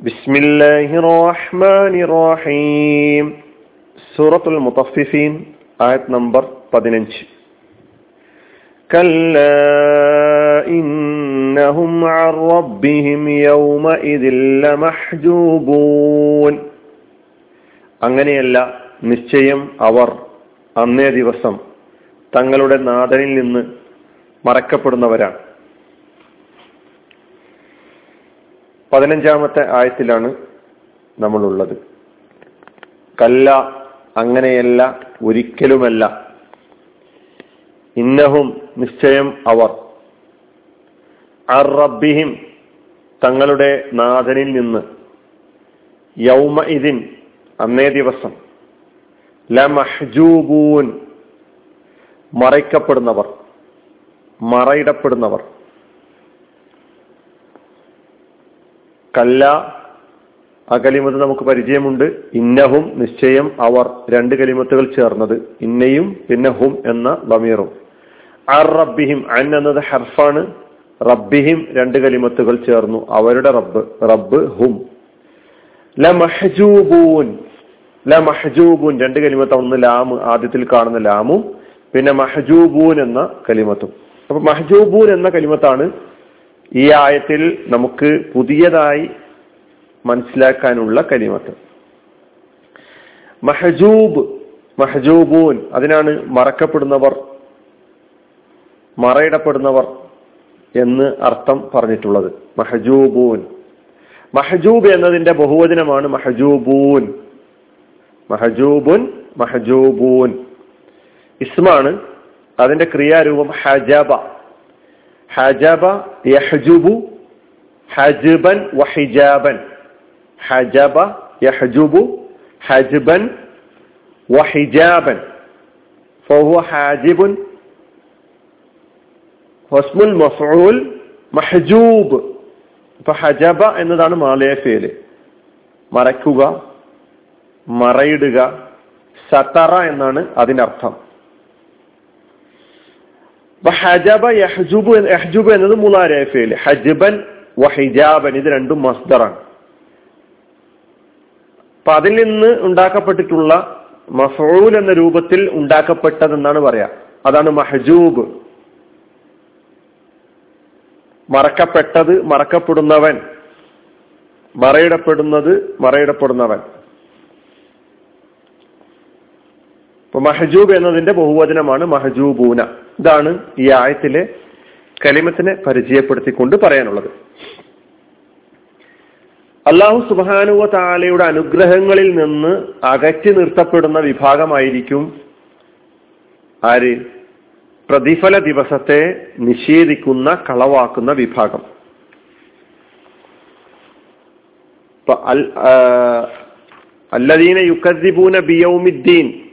ബിസ്മില്ലാഹിർ റഹ്മാനിർ റഹീം സൂറത്തുൽ മുത്തഫിഫീൻ ആയത് നമ്പർ പതിനഞ്ച് كلا إنهم عن ربهم يومئذ لمحجوبون അങ്ങനെയല്ല നിശ്ചയം അവർ അന്നേ ദിവസം തങ്ങളുടെ നാഥനിൽ നിന്ന് മറക്കപ്പെടുന്നവരാണ് പതിനഞ്ചാമത്തെ ആയത്തിലാണ് നമ്മളുള്ളത്. കല്ല അങ്ങനെയല്ല ഒരിക്കലുമല്ല. ഇന്നഹും നിശ്ചയം അവർ. അറബിഹിം തങ്ങളുടെ നാഥനിൽ നിന്ന്. യൗമ ഇതിൻ അന്നേ ദിവസം. ലമഹ്ജൂബൂൻ മറയ്ക്കപ്പെടുന്നവർ മറയിടപ്പെടുന്നവർ. കല്ല ആ കലിമത്ത് നമുക്ക് പരിചയമുണ്ട്. ഇന്നഹും നിശ്ചയം അവർ രണ്ട് കലിമത്തുകൾ ചേർന്നത്. ഇന്നയും പിന്നെ ഹും എന്ന ബമീറും. അർ റബ്ബിഹിം അൻ എന്നത് ഹർഫാണ്. റബ്ബിഹിം രണ്ട് കലിമത്തുകൾ ചേർന്നു. അവരുടെ റബ്ബ് റബ്ബ് ഹും. ല മഹജൂബൂൻ ല മഹജൂബൂൻ രണ്ട് കലിമത്ത ഒന്ന് ലാമ് ആദ്യത്തിൽ കാണുന്ന ലാമും പിന്നെ മഹജൂബൂൻ എന്ന കലിമത്തും. അപ്പൊ മഹജൂബൂൻ എന്ന കലിമത്താണ് ഈ ആയത്തിൽ നമുക്ക് പുതിയതായി മനസ്സിലാക്കാനുള്ള കലിമത്ത് മഹജൂബ് മഹജൂബൂൻ അതിനാണ് മറക്കപ്പെടുന്നവർ മറയിടപ്പെടുന്നവർ എന്ന് അർത്ഥം പറഞ്ഞിട്ടുള്ളത്. മഹജൂബൂൻ. മഹജൂബ് എന്നതിന്റെ ബഹുവചനമാണ് മഹജൂബൂൻ. മഹജൂബുൻ മഹജൂബൂൻ. ഇസ്മാണ് അതിന്റെ ക്രിയാരൂപം ഹജബ. ഹജബ യഹജുബു ഹജ്ബൻ വഹിജാബൻ ഹജബ യഹജുബു ഹജ്ബൻ വഹിജാബൻ فهو حاجب ഹസ്മുൽ മഫൂൽ മഹജൂബ് ഇപ്പൊ ഹജബ എന്നതാണ് മാലയ ഫേല് മറയ്ക്കുക മറയിടുക സത്തറ എന്നാണ് അതിനർത്ഥം അപ്പൊ ഹജബ യഹ്ജുബ് യഹ്ജുബ് എന്നത് ഫേൽ. ഹജ്ബൻ വഹിജാബൻ ഇത് രണ്ടും മസ്ദറാണ്. അപ്പൊ അതിൽ നിന്ന് ഉണ്ടാക്കപ്പെട്ടിട്ടുള്ള മഫൂൽ എന്ന രൂപത്തിൽ ഉണ്ടാക്കപ്പെട്ടതെന്നാണ് പറയാ. അതാണ് മഹജൂബ്. മറക്കപ്പെട്ടത് മറക്കപ്പെടുന്നവൻ. മറയിടപ്പെടുന്നത് മറയിടപ്പെടുന്നവൻ ഇപ്പൊ മഹജൂബ് എന്നതിന്റെ ബഹുവചനമാണ് മഹജൂബൂന. ഇതാണ് ഈ ആയത്തിലെ കലിമത്തിനെ പരിചയപ്പെടുത്തിക്കൊണ്ട് പറയാനുള്ളത്. അള്ളാഹു സുബാനുവ താലയുടെ അനുഗ്രഹങ്ങളിൽ നിന്ന് അകറ്റി നിർത്തപ്പെടുന്ന വിഭാഗമായിരിക്കും ആര്? പ്രതിഫല ദിവസത്തെ നിഷേധിക്കുന്ന കളവാക്കുന്ന വിഭാഗം. അല്ലദീന യുക്കദ്ദിബൂന ബിയൗമിദ്ദീൻ.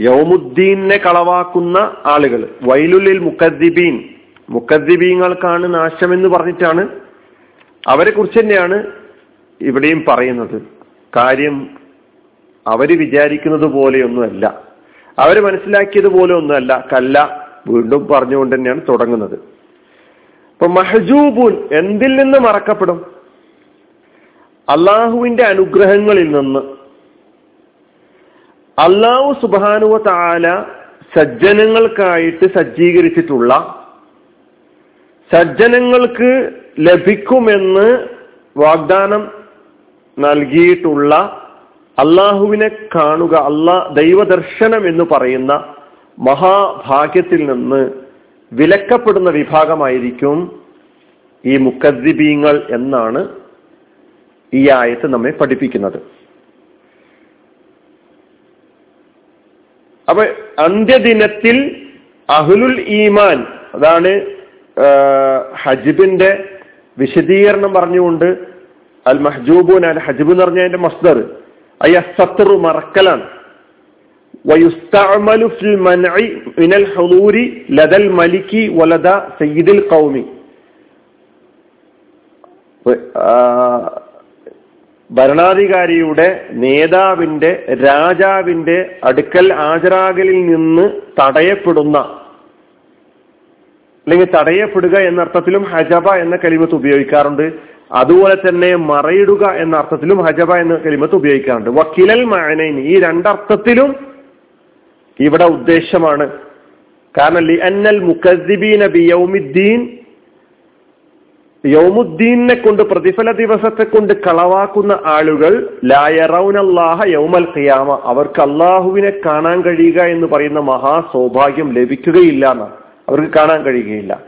യൗമുദ്ദീനെ കളവാക്കുന്ന ആളുകൾ. വൈലുലിൽ മുക്കദ്ദിബീൻ. മുക്കദ്ദിബീങ്ങൾക്കാണ് നാശമെന്ന് പറഞ്ഞിട്ടാണ് അവരെ കുറിച്ച് തന്നെയാണ് ഇവിടെയും പറയുന്നത്. കാര്യം അവർ വിചാരിക്കുന്നത് പോലെയൊന്നുമല്ല. അവർ മനസ്സിലാക്കിയത് പോലെ ഒന്നുമല്ല കല്ല വീണ്ടും പറഞ്ഞുകൊണ്ട് തന്നെയാണ് തുടങ്ങുന്നത്. ഇപ്പൊ മഹജൂബുൻ എന്തിൽ നിന്ന് മറക്കപ്പെടും? അള്ളാഹുവിന്റെ അനുഗ്രഹങ്ങളിൽ നിന്ന് അള്ളാഹു സുബാനുവ താല സജ്ജനങ്ങൾക്കായിട്ട് സജ്ജീകരിച്ചിട്ടുള്ള സജ്ജനങ്ങൾക്ക് ലഭിക്കുമെന്ന് വാഗ്ദാനം നൽകിയിട്ടുള്ള അള്ളാഹുവിനെ കാണുക അള്ളാ ദൈവദർശനം എന്ന് പറയുന്ന മഹാഭാഗ്യത്തിൽ നിന്ന് വിലക്കപ്പെടുന്ന വിഭാഗമായിരിക്കും ഈ മുക്കദ്ദിബീങ്ങൾ എന്നാണ് ഈ ആയത്ത് നമ്മെ പഠിപ്പിക്കുന്നത്. അപ്പൊ അന്ത്യദിനത്തിൽ അഹുലുൽ ഈമാൻ അതാണ് ഹജിബിന്റെ വിശദീകരണം പറഞ്ഞുകൊണ്ട് അൽ മഹജൂബുൻ അൽ ഹജിബ് എന്ന് പറഞ്ഞ മസ്ദർ അയ്യസത്റു മറക്കലാണ് ويستعمل في المنع من الحضور لدى الملك ولدى سيد القوم ഭരണാധികാരിയുടെ നേതാവിന്റെ രാജാവിന്റെ അടുക്കൽ ഹാജരാകലിൽ നിന്ന് തടയപ്പെടുന്ന അല്ലെങ്കിൽ തടയപ്പെടുക എന്ന അർത്ഥത്തിലും ഹജബ എന്ന കലിമത്ത് ഉപയോഗിക്കാറുണ്ട്. അതുപോലെ തന്നെ മറയിടുക എന്ന അർത്ഥത്തിലും ഹജബ എന്ന കലിമത്ത് ഉപയോഗിക്കാറുണ്ട്. വക്കിലൽ മാനൈൻ ഈ രണ്ടർത്ഥത്തിലും ഇവിടെ ഉദ്ദേശമാണ്. കാരണം ലി അന്നൽ മുക്കസിബീൻ ബിയൗമിദ്ദീൻ യൗമുദ്ദീനെ കൊണ്ട് പ്രതിഫല ദിവസത്തെ കൊണ്ട് കളവാക്കുന്ന ആളുകൾ ലായറൗനല്ലാഹ യൗമൽ ഖിയാമ. അവർക്ക് അള്ളാഹുവിനെ കാണാൻ കഴിയുക എന്ന് പറയുന്ന മഹാ സൗഭാഗ്യം ലഭിക്കുകയില്ല എന്നാണ് അവർക്ക് കാണാൻ കഴിയുകയില്ല.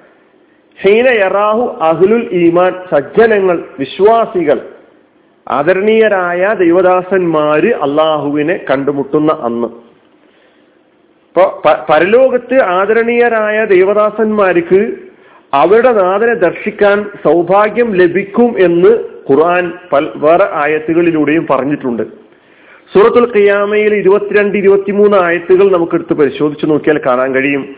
ഹീന യറാഹു അഹ്ലുൽ ഈമാൻ സജ്ജനങ്ങൾ വിശ്വാസികൾ ആദരണീയരായ ദൈവദാസന്മാര് അള്ളാഹുവിനെ കണ്ടുമുട്ടുന്ന അന്ന്. ഇപ്പൊ പരലോകത്ത് ആദരണീയരായ ദൈവദാസന്മാർക്ക് അവരുടെ നാഥനെ ദർശിക്കാൻ സൗഭാഗ്യം ലഭിക്കും എന്ന് ഖുർആൻ പല വേറെ ആയത്തുകളിലൂടെയും പറഞ്ഞിട്ടുണ്ട്. സൂറത്തുൽ ഖിയാമയിൽ ഇരുപത്തിരണ്ട് ഇരുപത്തിമൂന്ന് ആയത്തുകൾ നമുക്ക് എടുത്ത് പരിശോധിച്ച് നോക്കിയാൽ കാണാൻ കഴിയും.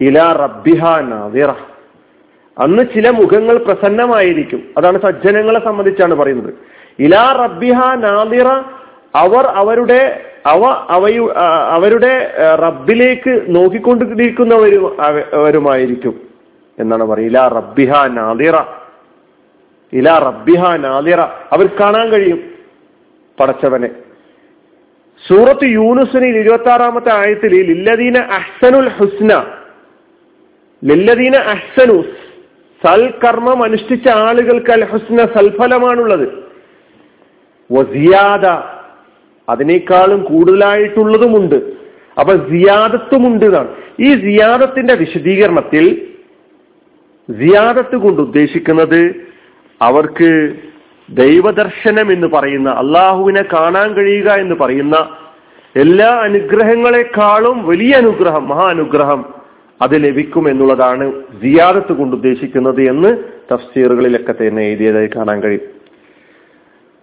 ഇലാ നാദിറ. അന്ന് ചില മുഖങ്ങൾ പ്രസന്നമായിരിക്കും. അതാണ് സജ്ജനങ്ങളെ സംബന്ധിച്ചാണ് പറയുന്നത്. ഇലാ റബ്ബിഹ നാദിറ അവർ അവരുടെ അവ അവയു അവരുടെ റബ്ബിലേക്ക് നോക്കിക്കൊണ്ടിരിക്കുന്നവരും അവരുമായിരിക്കും. എന്നാണ് പറയുക. ഇലാ റബ്ബിഹ നാദിറ. ഇലാ റബ്ബിഹ നാദിറ. അവർ കാണാൻ കഴിയും പടച്ചവനെ. സൂറത്ത് യൂനുസിനിൽ ഇരുപത്തി ആറാമത്തെ ആയത്തിൽ ലില്ലദീന അഹ്സനുൽ ഹുസ്ന. ലില്ലദീന അഹ്സനു. സൽകർമ്മം അനുഷ്ഠിച്ച ആളുകൾക്ക് അൽ ഹുസ്ന സൽഫലമാണുള്ളത്. വസിയാദ അതിനേക്കാളും കൂടുതലായിട്ടുള്ളതുമുണ്ട്. അപ്പൊ സിയാദത്തുമുണ്ട് എന്നാണ്. ഈ സിയാദത്തിന്റെ വിശദീകരണത്തിൽ സിയാദത്ത് കൊണ്ട് ഉദ്ദേശിക്കുന്നത് അവർക്ക് ദൈവദർശനം എന്ന് പറയുന്ന അള്ളാഹുവിനെ കാണാൻ കഴിയുക എന്ന് പറയുന്ന എല്ലാ അനുഗ്രഹങ്ങളെക്കാളും വലിയ അനുഗ്രഹം മഹാ അനുഗ്രഹം അത് ലഭിക്കും എന്നുള്ളതാണ് സിയാദത്ത് കൊണ്ട് ഉദ്ദേശിക്കുന്നത് എന്ന് തഫ്സീറുകളിലൊക്കെ തന്നെ എഴുതിയതായി കാണാൻ കഴിയും.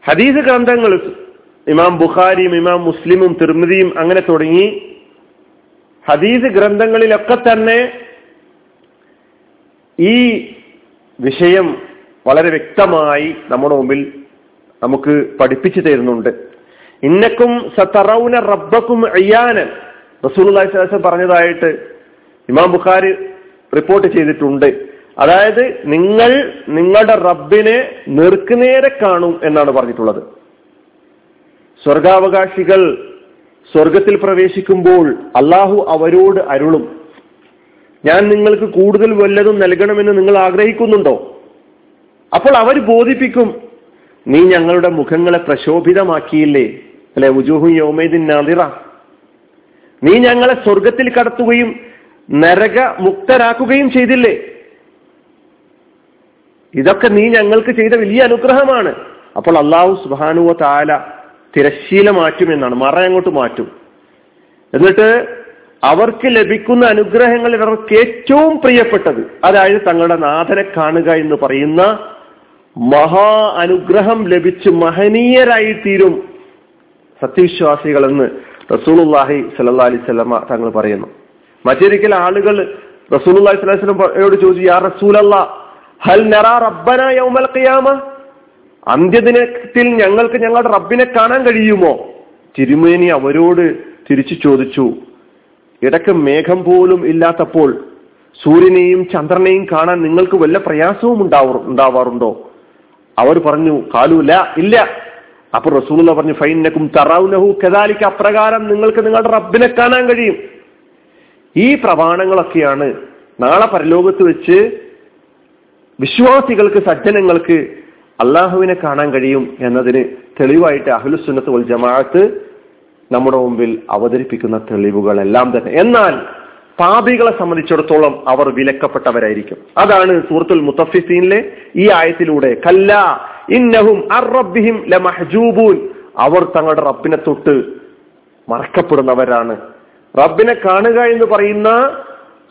ഹദീസ് ഗ്രന്ഥങ്ങൾ ഇമാം ബുഖാരിയും ഇമാം മുസ്ലിമും തിർമിതിയും അങ്ങനെ തുടങ്ങി. ഹദീസ് ഗ്രന്ഥങ്ങളിലൊക്കെ തന്നെ ഈ വിഷയം വളരെ വ്യക്തമായി നമ്മുടെ മുമ്പിൽ നമുക്ക് പഠിപ്പിച്ചു തരുന്നുണ്ട്. ഇന്നക്കും സത്തറൌന റബ്ബക്കും അയ്യാനൻ റസൂൽ പറഞ്ഞതായിട്ട് ഇമാം ബുഖാരി റിപ്പോർട്ട് ചെയ്തിട്ടുണ്ട്. അതായത് നിങ്ങൾ നിങ്ങളുടെ റബ്ബിനെ നേർക്കുനേരെ കാണും എന്നാണ് പറഞ്ഞിട്ടുള്ളത്. സ്വർഗാവകാശികൾ സ്വർഗത്തിൽ പ്രവേശിക്കുമ്പോൾ അള്ളാഹു അവരോട് അരുളും. ഞാൻ നിങ്ങൾക്ക് കൂടുതൽ വല്ലതും നൽകണമെന്ന് നിങ്ങൾ ആഗ്രഹിക്കുന്നുണ്ടോ? അപ്പോൾ അവർ ബോധിപ്പിക്കും നീ ഞങ്ങളുടെ മുഖങ്ങളെ പ്രശോഭിതമാക്കിയില്ലേ? അല്ലെ ഉജുഹു യോമേദിൻ നാദിറ. നീ ഞങ്ങളെ സ്വർഗത്തിൽ കടത്തുകയും നരക മുക്തരാക്കുകയും ചെയ്തില്ലേ? ഇതൊക്കെ നീ ഞങ്ങൾക്ക് ചെയ്ത വലിയ അനുഗ്രഹമാണ്. അപ്പോൾ അള്ളാഹു സുബാനുവ താല തിരശ്ശീല മാറ്റും എന്നാണ്. മറ അങ്ങോട്ട് മാറ്റും. എന്നിട്ട് അവർക്ക് ലഭിക്കുന്ന അനുഗ്രഹങ്ങളിൽ അവർക്ക് ഏറ്റവും പ്രിയപ്പെട്ടത് അതായത് തങ്ങളുടെ നാഥനെ കാണുക എന്ന് പറയുന്ന മഹാ അനുഗ്രഹം ലഭിച്ച് മഹനീയരായി തീരും സത്യവിശ്വാസികൾ എന്ന് റസൂലുല്ലാഹി സല്ലാ അലൈഹി സ്വലമ തങ്ങൾ പറയുന്നു. മറ്റൊരിക്കൽ ആളുകൾ റസൂലുല്ലാഹി സ്വലം ചോദിച്ചു യാ റസൂലല്ല ഹൽ നറ റബ്ബന യൗമൽ ഖിയാമ? അന്ത്യദിനത്തിൽ ഞങ്ങൾക്ക് ഞങ്ങളുടെ റബ്ബിനെ കാണാൻ കഴിയുമോ? തിരുമേനി അവരോട് തിരിച്ചു ചോദിച്ചു. ഇടയ്ക്ക് മേഘം പോലും ഇല്ലാത്തപ്പോൾ സൂര്യനെയും ചന്ദ്രനെയും കാണാൻ നിങ്ങൾക്ക് വല്ല പ്രയാസവും ഉണ്ടാവും ഉണ്ടാവാറുണ്ടോ? അവർ പറഞ്ഞു കാലൂല ഇല്ല. അപ്പൊ റസൂല പറഞ്ഞു ഫൈനക്കും തറാവുനഹു കദാലിക്ക് അപ്രകാരം നിങ്ങൾക്ക് നിങ്ങളുടെ റബ്ബിനെ കാണാൻ കഴിയും. ഈ പ്രമാണങ്ങളൊക്കെയാണ് നാളെ പരലോകത്ത് വെച്ച് വിശ്വാസികൾക്ക് സജ്ജനങ്ങൾക്ക് അള്ളാഹുവിനെ കാണാൻ കഴിയും എന്നതിന് തെളിവായിട്ട് അഹ്ലുസുന്നത്ത് വൽ ജമാഅത്ത് നമ്മുടെ മുമ്പിൽ അവതരിപ്പിക്കുന്ന തെളിവുകളെല്ലാം തന്നെ. എന്നാൽ പാപികളെ സംബന്ധിച്ചിടത്തോളം അവർ വിലക്കപ്പെട്ടവരായിരിക്കും. അതാണ് സൂറത്തുൽ മുത്തഫിസീനിലെ ഈ ആയത്തിലൂടെ കല്ല ഇന്നഹും അറബിഹിം ലമഹജൂബൂൻ. അവർ തങ്ങളുടെ റബ്ബിനെ തൊട്ട് മറക്കപ്പെടുന്നവരാണ്. റബ്ബിനെ കാണുക എന്ന് പറയുന്ന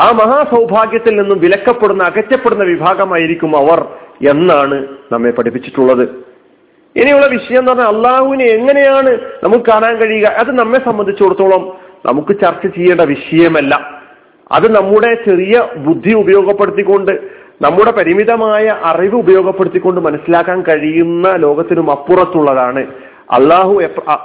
ആ മഹാസൗഭാഗ്യത്തിൽ നിന്നും വിലക്കപ്പെടുന്ന അകറ്റപ്പെടുന്ന വിഭാഗമായിരിക്കും അവർ. എന്നാണ് നമ്മെ പഠിപ്പിച്ചിട്ടുള്ളത്. ഇനിയുള്ള വിഷയം എന്ന് പറഞ്ഞാൽ അള്ളാഹുവിനെ എങ്ങനെയാണ് നമുക്ക് കാണാൻ കഴിയുക? അത് നമ്മെ സംബന്ധിച്ചിടത്തോളം നമുക്ക് ചർച്ച ചെയ്യേണ്ട വിഷയമല്ല. അത് നമ്മുടെ ചെറിയ ബുദ്ധി ഉപയോഗപ്പെടുത്തിക്കൊണ്ട് നമ്മുടെ പരിമിതമായ അറിവ് ഉപയോഗപ്പെടുത്തിക്കൊണ്ട് മനസ്സിലാക്കാൻ കഴിയുന്ന ലോകത്തിനും അപ്പുറത്തുള്ളതാണ്. അള്ളാഹു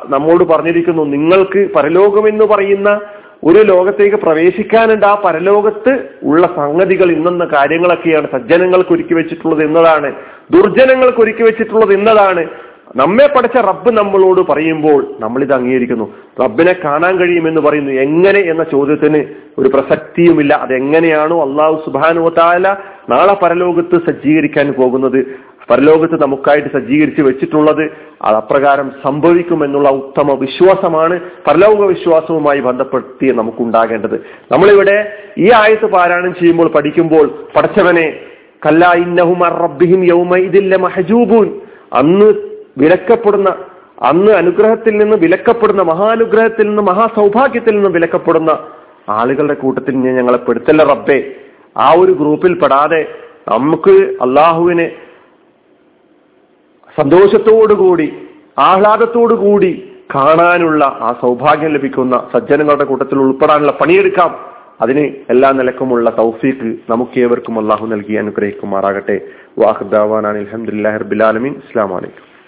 നമ്മോട് പറഞ്ഞിരിക്കുന്നു നിങ്ങൾക്ക് പരലോകമെന്ന് പറയുന്ന ഒരു ലോകത്തേക്ക് പ്രവേശിക്കാനുണ്ട് ആ പരലോകത്ത് ഉള്ള സംഗതികൾ ഇന്നെന്ന കാര്യങ്ങളൊക്കെയാണ് സജ്ജനങ്ങൾക്ക് ഒരുക്കി വെച്ചിട്ടുള്ളത് എന്നതാണ്. ദുർജനങ്ങൾക്ക് ഒരുക്കി വെച്ചിട്ടുള്ളത് എന്നതാണ്. നമ്മെ പഠിച്ച റബ്ബ് നമ്മളോട് പറയുമ്പോൾ നമ്മൾ ഇത് അംഗീകരിക്കുന്നു. റബ്ബിനെ കാണാൻ കഴിയുമെന്ന് പറയുന്നു. എങ്ങനെ എന്ന ചോദ്യത്തിന് ഒരു പ്രസക്തിയുമില്ല. അതെങ്ങനെയാണോ അള്ളാഹു സുബാനുവത്താല നാളെ പരലോകത്ത് സജ്ജീകരിക്കാൻ പോകുന്നത്. പരലോകത്ത് നമുക്കായിട്ട് സജ്ജീകരിച്ച് വെച്ചിട്ടുള്ളത് അത് അപ്രകാരം സംഭവിക്കുമെന്നുള്ള ഉത്തമ വിശ്വാസമാണ് പരലോക വിശ്വാസവുമായി ബന്ധപ്പെടുത്തി നമുക്കുണ്ടാകേണ്ടത്. നമ്മളിവിടെ ഈ ആയത്ത് പാരായണം ചെയ്യുമ്പോൾ പഠിക്കുമ്പോൾ പഠിച്ചവനെ മഹജൂബൂൻ അന്ന് വിലക്കപ്പെടുന്ന അന്ന് അനുഗ്രഹത്തിൽ നിന്ന് വിലക്കപ്പെടുന്ന മഹാനുഗ്രഹത്തിൽ നിന്ന് മഹാസൗഭാഗ്യത്തിൽ നിന്ന് വിലക്കപ്പെടുന്ന ആളുകളുടെ കൂട്ടത്തിൽ ഞങ്ങളെ പെടുത്തല്ല റബ്ബേ. ആ ഒരു ഗ്രൂപ്പിൽ പെടാതെ നമുക്ക് അള്ളാഹുവിനെ സന്തോഷത്തോടുകൂടി ആഹ്ലാദത്തോടുകൂടി കാണാനുള്ള ആ സൗഭാഗ്യം ലഭിക്കുന്ന സജ്ജനങ്ങളുടെ കൂട്ടത്തിൽ ഉൾപ്പെടാനുള്ള പണിയെടുക്കാം. അതിന് എല്ലാ നിലക്കുമുള്ള തൗഫീഖ് നമുക്ക് ഏവർക്കും അള്ളാഹു നൽകി അനുഗ്രഹിക്കുമാറാകട്ടെ. വാഹുദാവാൻ അലഹമുല്ലാ ഹർബിലാലമീൻ ഇസ്ലാം വലൈക്കും